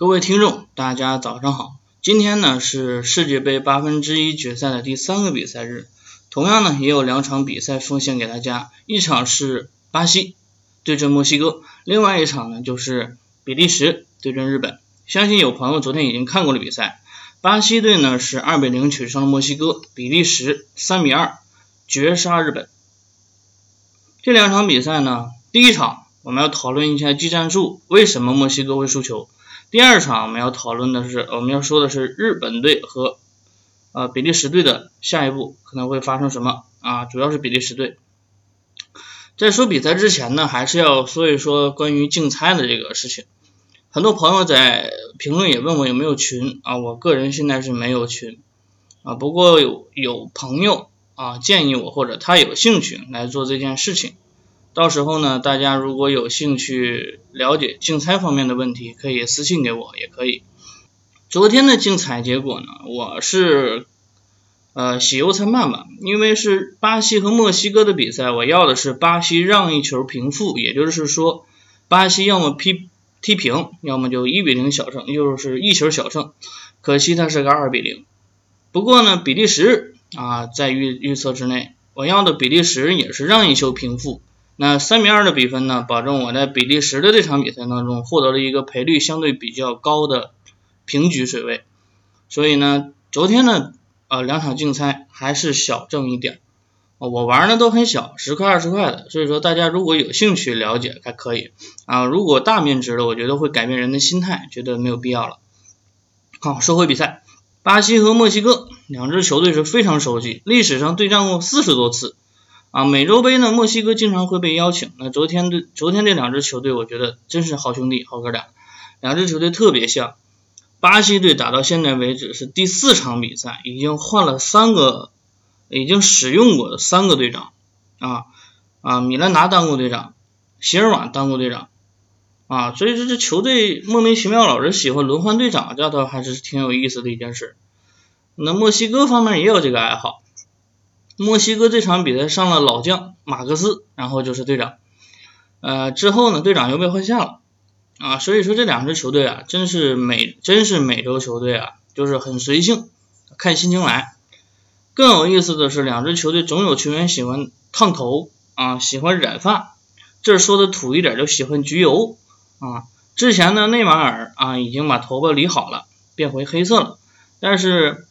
各位听众，大家早上好。今天呢是世界杯八分之一决赛的第三个比赛日，同样呢也有两场比赛奉献给大家，一场是巴西对阵墨西哥，另外一场呢就是比利时对阵日本。相信有朋友昨天已经看过了比赛，巴西队呢是二比零取胜了墨西哥，比利时三比二绝杀日本。这两场比赛呢，第一场我们要讨论一下技战术，为什么墨西哥会输球？第二场我们要讨论的是，我们要说的是日本队和呃比利时队的下一步可能会发生什么啊？主要是比利时队。在说比赛之前呢，还是要说一说关于竞猜的这个事情。很多朋友在评论也问我有没有群啊？我个人现在是没有群啊，不过有有朋友啊建议我或者他有兴趣来做这件事情。到时候呢，大家如果有兴趣了解竞猜方面的问题，可以私信给我，也可以。昨天的竞彩结果呢，我是呃喜忧参半吧，因为是巴西和墨西哥的比赛，我要的是巴西让一球平负，也就是说，巴西要么踢踢平，要么就一比零小胜，又是一球小胜。可惜它是个二比零。不过呢，比利时啊在预预测之内，我要的比利时也是让一球平负。那三比二的比分呢，保证我在比利时的这场比赛当中获得了一个赔率相对比较高的平局水位，所以呢，昨天呢，呃，两场竞猜还是小挣一点，我玩的都很小，十块二十块的，所以说大家如果有兴趣了解还可以啊，如果大面值的，我觉得会改变人的心态，觉得没有必要了。好，说回比赛，巴西和墨西哥两支球队是非常熟悉，历史上对战过四十多次。啊，美洲杯呢，墨西哥经常会被邀请。那昨天的昨天这两支球队，我觉得真是好兄弟、好哥俩。两支球队特别像。巴西队打到现在为止是第四场比赛，已经换了三个，已经使用过的三个队长。啊啊，米兰达当过队长，席尔瓦当过队长。啊，所以说这球队莫名其妙老是喜欢轮换队长，这倒还是挺有意思的一件事。那墨西哥方面也有这个爱好。墨西哥这场比赛上了老将马克思，然后就是队长，呃，之后呢，队长又被换下了，啊，所以说这两支球队啊，真是美，真是美洲球队啊，就是很随性，看心情来。更有意思的是，两支球队总有球员喜欢烫头啊，喜欢染发，这说的土一点，就喜欢焗油啊。之前呢，内马尔啊已经把头发理好了，变回黑色了，但是。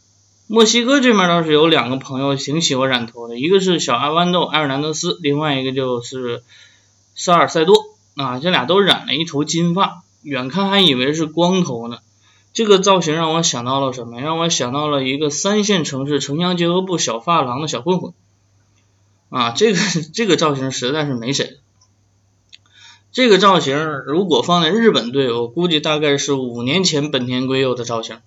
墨西哥这边倒是有两个朋友挺喜欢染头的，一个是小阿豌豆埃尔南德斯，另外一个就是萨尔塞多啊，这俩都染了一头金发，远看还以为是光头呢。这个造型让我想到了什么？让我想到了一个三线城市城乡结合部小发廊的小混混啊，这个这个造型实在是没谁。这个造型如果放在日本队，我估计大概是五年前本田圭佑的造型。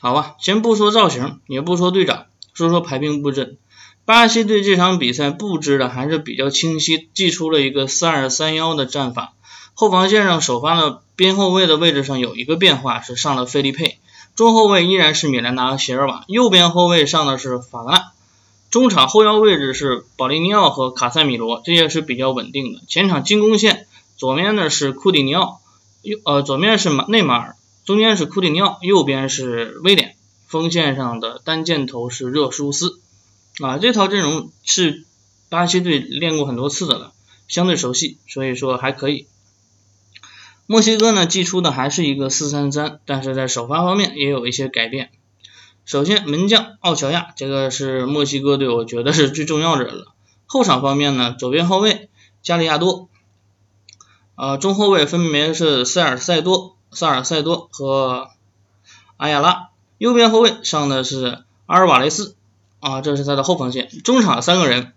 好吧，先不说造型，也不说队长，说说排兵布阵。巴西队这场比赛布置的还是比较清晰，祭出了一个三二三幺的战法。后防线上首发的边后卫的位置上有一个变化，是上了费利佩。中后卫依然是米兰达和席尔瓦，右边后卫上的是法拉。中场后腰位置是保利尼奥和卡塞米罗，这也是比较稳定的。前场进攻线左面呢是库蒂尼奥，右呃左面是马内马尔。中间是库蒂尼奥，右边是威廉，锋线上的单箭头是热苏斯啊。这套阵容是巴西队练过很多次的了，相对熟悉，所以说还可以。墨西哥呢，寄出的还是一个四三三，但是在首发方面也有一些改变。首先门将奥乔亚，这个是墨西哥队，我觉得是最重要的人了。后场方面呢，左边后卫加利亚多，呃，中后卫分别是塞尔塞多。萨尔塞多和阿亚拉，右边后卫上的是阿尔瓦雷斯啊，这是他的后防线。中场三个人，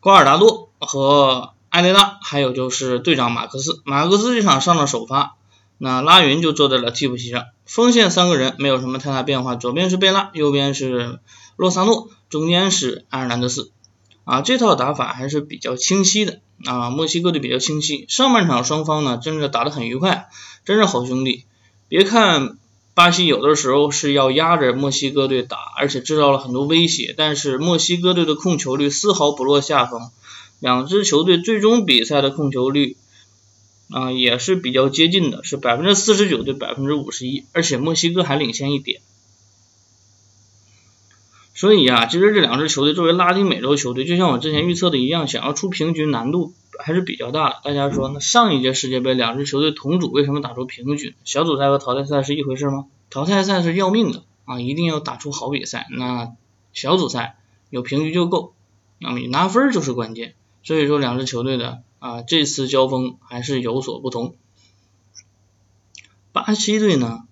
瓜尔达多和埃雷拉，还有就是队长马克思。马克思这场上了首发，那拉云就坐在了替补席上。锋线三个人没有什么太大变化，左边是贝拉，右边是洛萨诺，中间是埃尔南德斯。啊，这套打法还是比较清晰的啊，墨西哥队比较清晰。上半场双方呢，真的打得很愉快，真是好兄弟。别看巴西有的时候是要压着墨西哥队打，而且制造了很多威胁，但是墨西哥队的控球率丝毫不落下风。两支球队最终比赛的控球率啊，也是比较接近的，是百分之四十九对百分之五十一，而且墨西哥还领先一点。所以啊，其实这两支球队作为拉丁美洲球队，就像我之前预测的一样，想要出平局难度还是比较大的。大家说，那上一届世界杯两支球队同组，为什么打出平局？小组赛和淘汰赛是一回事吗？淘汰赛是要命的啊，一定要打出好比赛。那小组赛有平局就够，那么你拿分就是关键。所以说，两支球队的啊这次交锋还是有所不同。巴西队呢？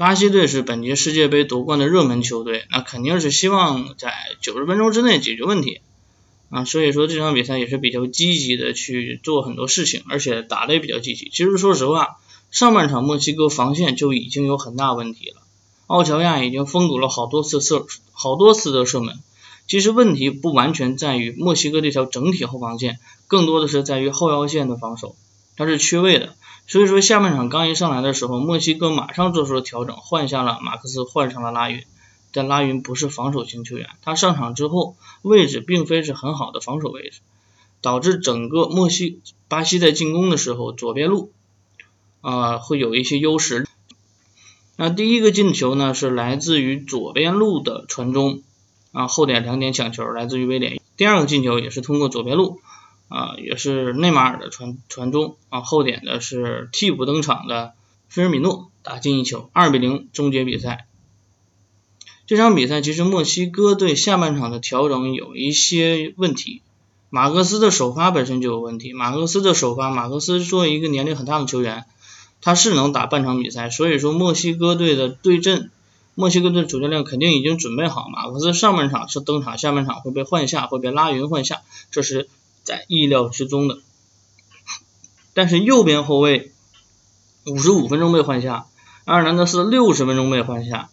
巴西队是本届世界杯夺冠的热门球队，那肯定是希望在九十分钟之内解决问题啊，所以说这场比赛也是比较积极的去做很多事情，而且打的也比较积极。其实说实话，上半场墨西哥防线就已经有很大问题了，奥乔亚已经封堵了好多次射好多次的射门。其实问题不完全在于墨西哥这条整体后防线，更多的是在于后腰线的防守，它是缺位的。所以说下半场刚一上来的时候，墨西哥马上做出了调整，换下了马克思，换上了拉云。但拉云不是防守型球员，他上场之后位置并非是很好的防守位置，导致整个墨西巴西在进攻的时候左边路啊会有一些优势。那第一个进球呢是来自于左边路的传中啊后点两点抢球来自于威廉，第二个进球也是通过左边路。啊，也是内马尔的传传中啊，后点的是替补登场的菲尔米诺打进一球，二比零终结比赛。这场比赛其实墨西哥队下半场的调整有一些问题，马克思的首发本身就有问题。马克思的首发，马克思作为一个年龄很大的球员，他是能打半场比赛，所以说墨西哥队的对阵，墨西哥队主教练肯定已经准备好，马克思上半场是登场，下半场会被换下，会被拉云换下，这是。在意料之中的，但是右边后卫五十五分钟被换下，阿尔南德斯六十分钟被换下，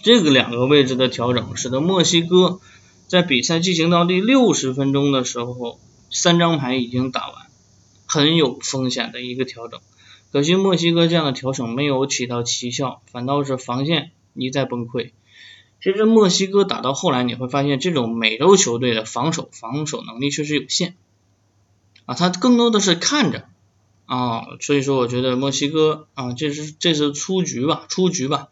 这个两个位置的调整，使得墨西哥在比赛进行到第六十分钟的时候，三张牌已经打完，很有风险的一个调整。可惜墨西哥这样的调整没有起到奇效，反倒是防线一再崩溃。其实墨西哥打到后来，你会发现这种美洲球队的防守防守能力确实有限啊，他更多的是看着啊，所以说我觉得墨西哥啊，这是这是出局吧，出局吧，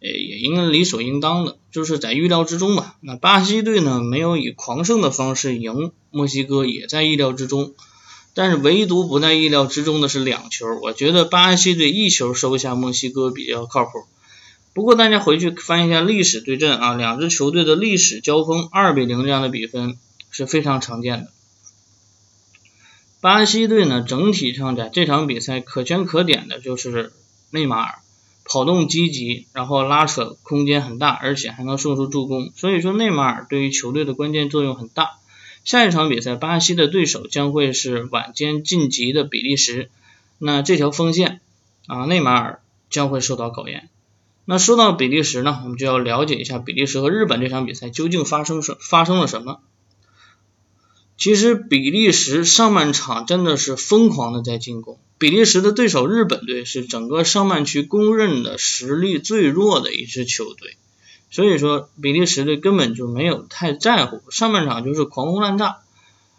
也也应该理所应当的，就是在预料之中吧。那巴西队呢，没有以狂胜的方式赢墨西哥，也在意料之中，但是唯独不在意料之中的是两球，我觉得巴西队一球收下墨西哥比较靠谱。不过大家回去翻一下历史对阵啊，两支球队的历史交锋二比零这样的比分是非常常见的。巴西队呢整体上在这场比赛可圈可点的就是内马尔跑动积极，然后拉扯空间很大，而且还能送出助攻，所以说内马尔对于球队的关键作用很大。下一场比赛巴西的对手将会是晚间晋级的比利时，那这条锋线啊内马尔将会受到考验。那说到比利时呢，我们就要了解一下比利时和日本这场比赛究竟发生什发生了什么。其实比利时上半场真的是疯狂的在进攻，比利时的对手日本队是整个上半区公认的实力最弱的一支球队，所以说比利时队根本就没有太在乎，上半场就是狂轰滥炸。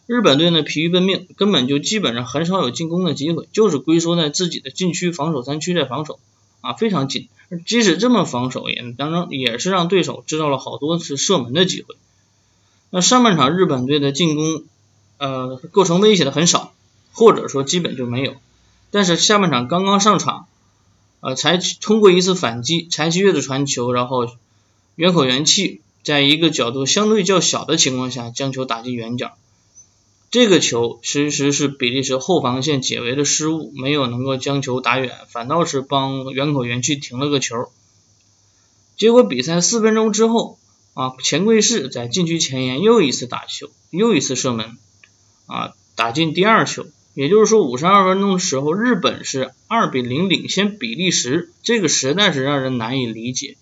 日本队呢疲于奔命，根本就基本上很少有进攻的机会，就是龟缩在自己的禁区防守三区在防守啊，非常紧。即使这么防守，也当中也是让对手制造了好多次射门的机会。那上半场日本队的进攻，呃，构成威胁的很少，或者说基本就没有。但是下半场刚刚上场，呃，才通过一次反击，柴崎岳的传球，然后远口元气在一个角度相对较小的情况下将球打进远角。这个球其实是比利时后防线解围的失误，没有能够将球打远，反倒是帮远口元气停了个球。结果比赛四分钟之后，啊，钱贵士在禁区前沿又一次打球，又一次射门，啊，打进第二球。也就是说，五十二分钟的时候，日本是二比零领先比利时，这个实在是让人难以理解。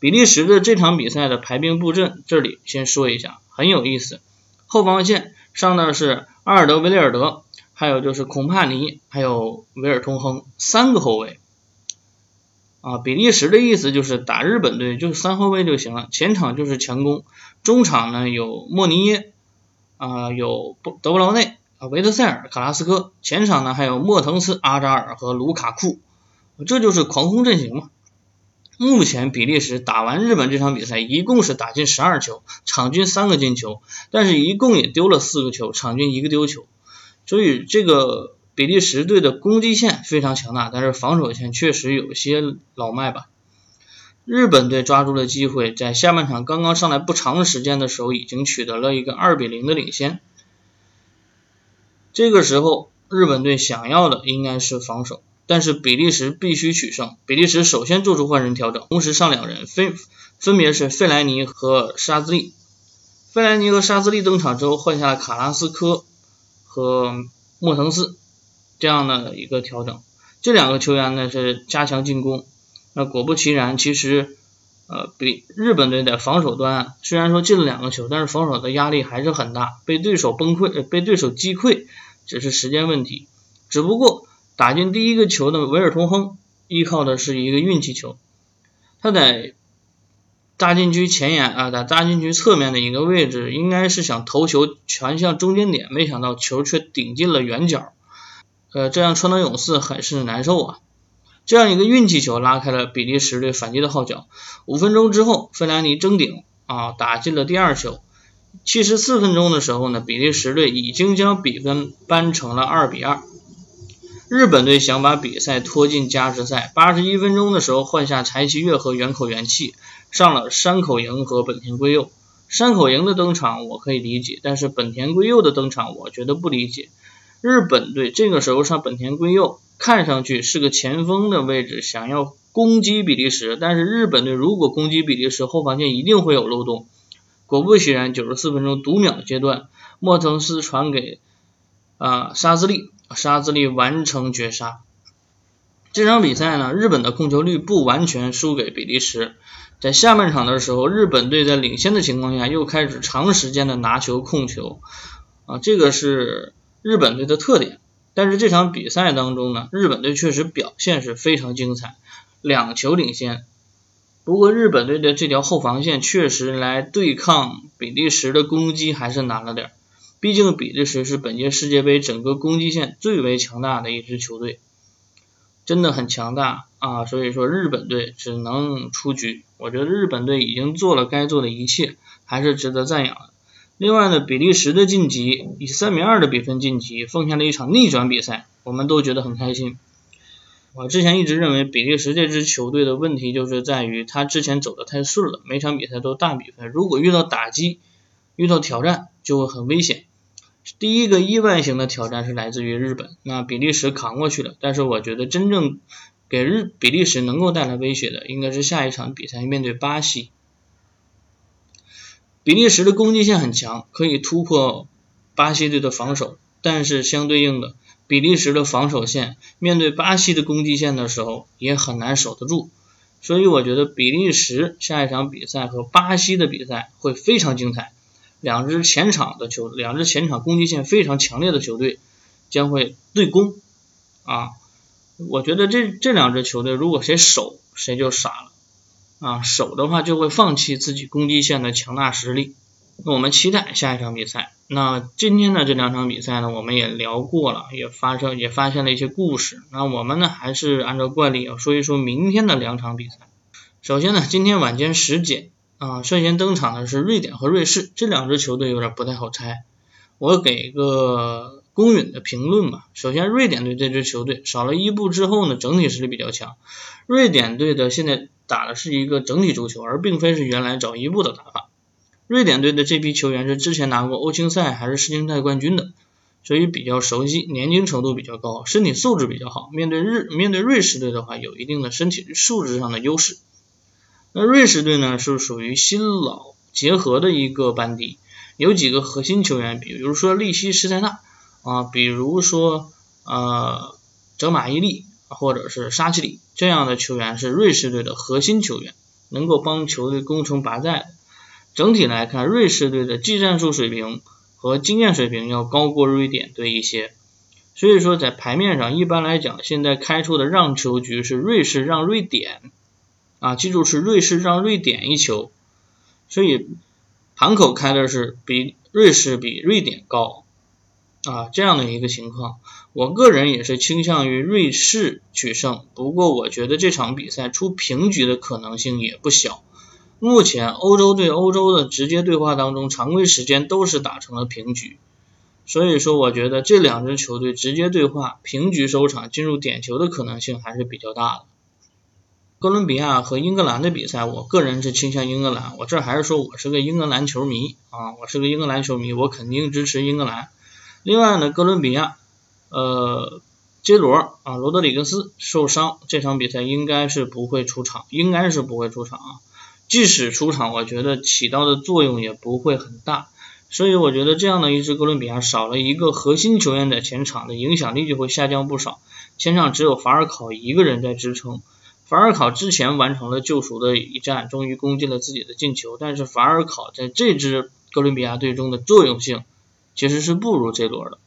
比利时的这场比赛的排兵布阵，这里先说一下，很有意思，后防线。上的是阿尔德维雷尔德，还有就是孔帕尼，还有维尔通亨三个后卫啊。比利时的意思就是打日本队就是三后卫就行了，前场就是强攻，中场呢有莫尼耶啊，有德布劳内啊维特塞尔、卡拉斯科，前场呢还有莫腾斯、阿扎尔和卢卡库，这就是狂轰阵型嘛。目前比利时打完日本这场比赛，一共是打进十二球，场均三个进球，但是一共也丢了四个球，场均一个丢球。所以这个比利时队的攻击线非常强大，但是防守线确实有些老迈吧。日本队抓住了机会，在下半场刚刚上来不长时间的时候，已经取得了一个二比零的领先。这个时候，日本队想要的应该是防守。但是比利时必须取胜。比利时首先做出换人调整，同时上两人，分分别是费莱尼和沙兹利。费莱尼和沙兹利登场之后，换下了卡拉斯科和莫腾斯这样的一个调整。这两个球员呢是加强进攻。那果不其然，其实呃比日本队的防守端虽然说进了两个球，但是防守的压力还是很大，被对手崩溃，被对手击溃只是时间问题。只不过。打进第一个球的维尔通亨依靠的是一个运气球，他在大禁区前沿啊，在大禁区侧面的一个位置，应该是想投球传向中间点，没想到球却顶进了远角，呃，这样川岛勇士很是难受啊。这样一个运气球拉开了比利时队反击的号角。五分钟之后，费兰尼争顶啊，打进了第二球。七十四分钟的时候呢，比利时队已经将比分扳成了二比二。日本队想把比赛拖进加时赛，八十一分钟的时候换下柴崎岳和远口元气，上了山口营和本田圭佑。山口营的登场我可以理解，但是本田圭佑的登场我觉得不理解。日本队这个时候上本田圭佑，看上去是个前锋的位置，想要攻击比利时，但是日本队如果攻击比利时，后防线一定会有漏洞。果不其然，九十四分钟读秒阶段，莫腾斯传给啊沙兹利。沙兹利完成绝杀。这场比赛呢，日本的控球率不完全输给比利时。在下半场的时候，日本队在领先的情况下，又开始长时间的拿球控球，啊，这个是日本队的特点。但是这场比赛当中呢，日本队确实表现是非常精彩，两球领先。不过日本队的这条后防线确实来对抗比利时的攻击还是难了点儿。毕竟比利时是本届世界杯整个攻击线最为强大的一支球队，真的很强大啊！所以说日本队只能出局。我觉得日本队已经做了该做的一切，还是值得赞扬的。另外呢，比利时的晋级以三比二的比分晋级，奉献了一场逆转比赛，我们都觉得很开心。我之前一直认为比利时这支球队的问题就是在于他之前走的太顺了，每场比赛都大比分，如果遇到打击、遇到挑战就会很危险。第一个意外型的挑战是来自于日本，那比利时扛过去了。但是我觉得真正给日比利时能够带来威胁的，应该是下一场比赛面对巴西。比利时的攻击线很强，可以突破巴西队的防守，但是相对应的，比利时的防守线面对巴西的攻击线的时候也很难守得住。所以我觉得比利时下一场比赛和巴西的比赛会非常精彩。两支前场的球，两支前场攻击线非常强烈的球队将会对攻啊！我觉得这这两支球队如果谁守谁就傻了啊，守的话就会放弃自己攻击线的强大实力。那我们期待下一场比赛。那今天的这两场比赛呢，我们也聊过了，也发生也发现了一些故事。那我们呢还是按照惯例要说一说明天的两场比赛。首先呢，今天晚间十点。啊，率先登场的是瑞典和瑞士，这两支球队有点不太好猜。我给一个公允的评论吧。首先，瑞典队这支球队少了伊布之后呢，整体实力比较强。瑞典队的现在打的是一个整体足球，而并非是原来找伊布的打法。瑞典队的这批球员是之前拿过欧青赛还是世青赛冠军的，所以比较熟悉，年轻程度比较高，身体素质比较好。面对日面对瑞士队的话，有一定的身体素质上的优势。那瑞士队呢是属于新老结合的一个班底，有几个核心球员，比如说利希施泰纳啊，比如说呃泽马伊利或者是沙奇里这样的球员是瑞士队的核心球员，能够帮球队攻城拔寨。整体来看，瑞士队的技战术水平和经验水平要高过瑞典队一些，所以说在牌面上一般来讲，现在开出的让球局是瑞士让瑞典。啊，记住是瑞士让瑞典一球，所以盘口开的是比瑞士比瑞典高。啊这样的一个情况。我个人也是倾向于瑞士取胜，不过我觉得这场比赛出平局的可能性也不小。目前欧洲对欧洲的直接对话当中，常规时间都是打成了平局，所以说我觉得这两支球队直接对话平局收场，进入点球的可能性还是比较大的。哥伦比亚和英格兰的比赛，我个人是倾向英格兰。我这还是说我是个英格兰球迷啊，我是个英格兰球迷，我肯定支持英格兰。另外呢，哥伦比亚，呃杰罗啊，罗德里格斯受伤，这场比赛应该是不会出场，应该是不会出场啊。即使出场，我觉得起到的作用也不会很大，所以我觉得这样的一支哥伦比亚少了一个核心球员在前场的影响力就会下降不少，前场只有法尔考一个人在支撑。法尔考之前完成了救赎的一战，终于攻进了自己的进球，但是法尔考在这支哥伦比亚队中的作用性其实是不如这轮的，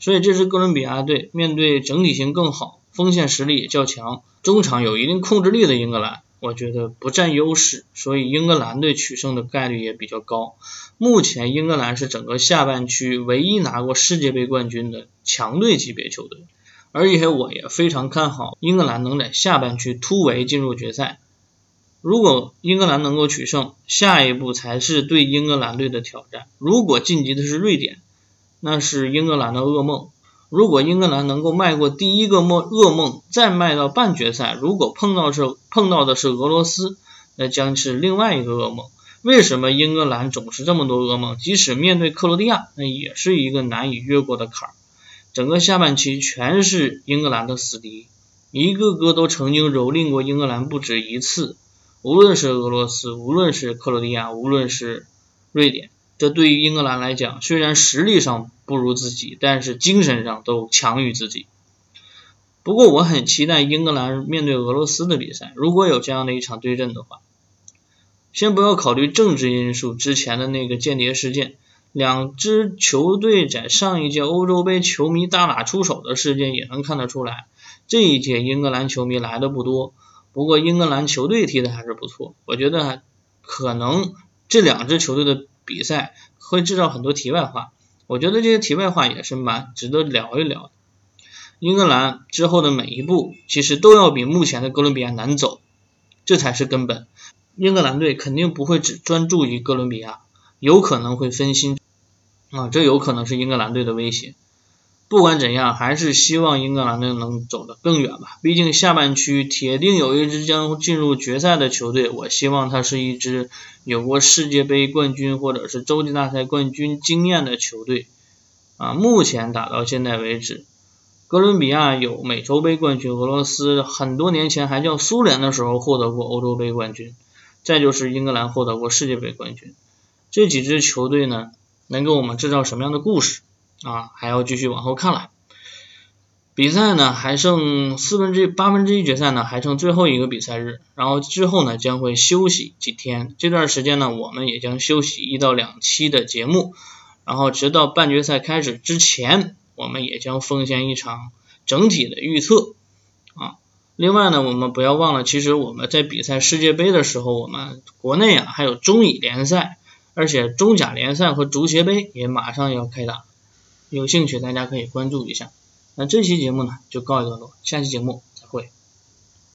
所以这支哥伦比亚队面对整体性更好、锋线实力也较强、中场有一定控制力的英格兰。我觉得不占优势，所以英格兰队取胜的概率也比较高。目前英格兰是整个下半区唯一拿过世界杯冠军的强队级别球队，而且我也非常看好英格兰能在下半区突围进入决赛。如果英格兰能够取胜，下一步才是对英格兰队的挑战。如果晋级的是瑞典，那是英格兰的噩梦。如果英格兰能够迈过第一个梦噩梦，再迈到半决赛，如果碰到是碰到的是俄罗斯，那将是另外一个噩梦。为什么英格兰总是这么多噩梦？即使面对克罗地亚，那也是一个难以越过的坎儿。整个下半期全是英格兰的死敌，一个个都曾经蹂躏过英格兰不止一次。无论是俄罗斯，无论是克罗地亚，无论是瑞典。这对于英格兰来讲，虽然实力上不如自己，但是精神上都强于自己。不过我很期待英格兰面对俄罗斯的比赛，如果有这样的一场对阵的话，先不要考虑政治因素，之前的那个间谍事件，两支球队在上一届欧洲杯球迷大打出手的事件也能看得出来，这一届英格兰球迷来的不多，不过英格兰球队踢的还是不错，我觉得可能这两支球队的。比赛会制造很多题外话，我觉得这些题外话也是蛮值得聊一聊的。英格兰之后的每一步其实都要比目前的哥伦比亚难走，这才是根本。英格兰队肯定不会只专注于哥伦比亚，有可能会分心啊，这有可能是英格兰队的威胁。不管怎样，还是希望英格兰队能走得更远吧。毕竟下半区铁定有一支将进入决赛的球队，我希望它是一支有过世界杯冠军或者是洲际大赛冠军经验的球队。啊，目前打到现在为止，哥伦比亚有美洲杯冠军，俄罗斯很多年前还叫苏联的时候获得过欧洲杯冠军，再就是英格兰获得过世界杯冠军。这几支球队呢，能给我们制造什么样的故事？啊，还要继续往后看了。比赛呢还剩四分之、八分之一决赛呢还剩最后一个比赛日，然后之后呢将会休息几天。这段时间呢我们也将休息一到两期的节目，然后直到半决赛开始之前，我们也将奉献一场整体的预测啊。另外呢我们不要忘了，其实我们在比赛世界杯的时候，我们国内啊还有中乙联赛，而且中甲联赛和足协杯也马上要开打。有兴趣大家可以关注一下，那这期节目呢就告一段落，下期节目。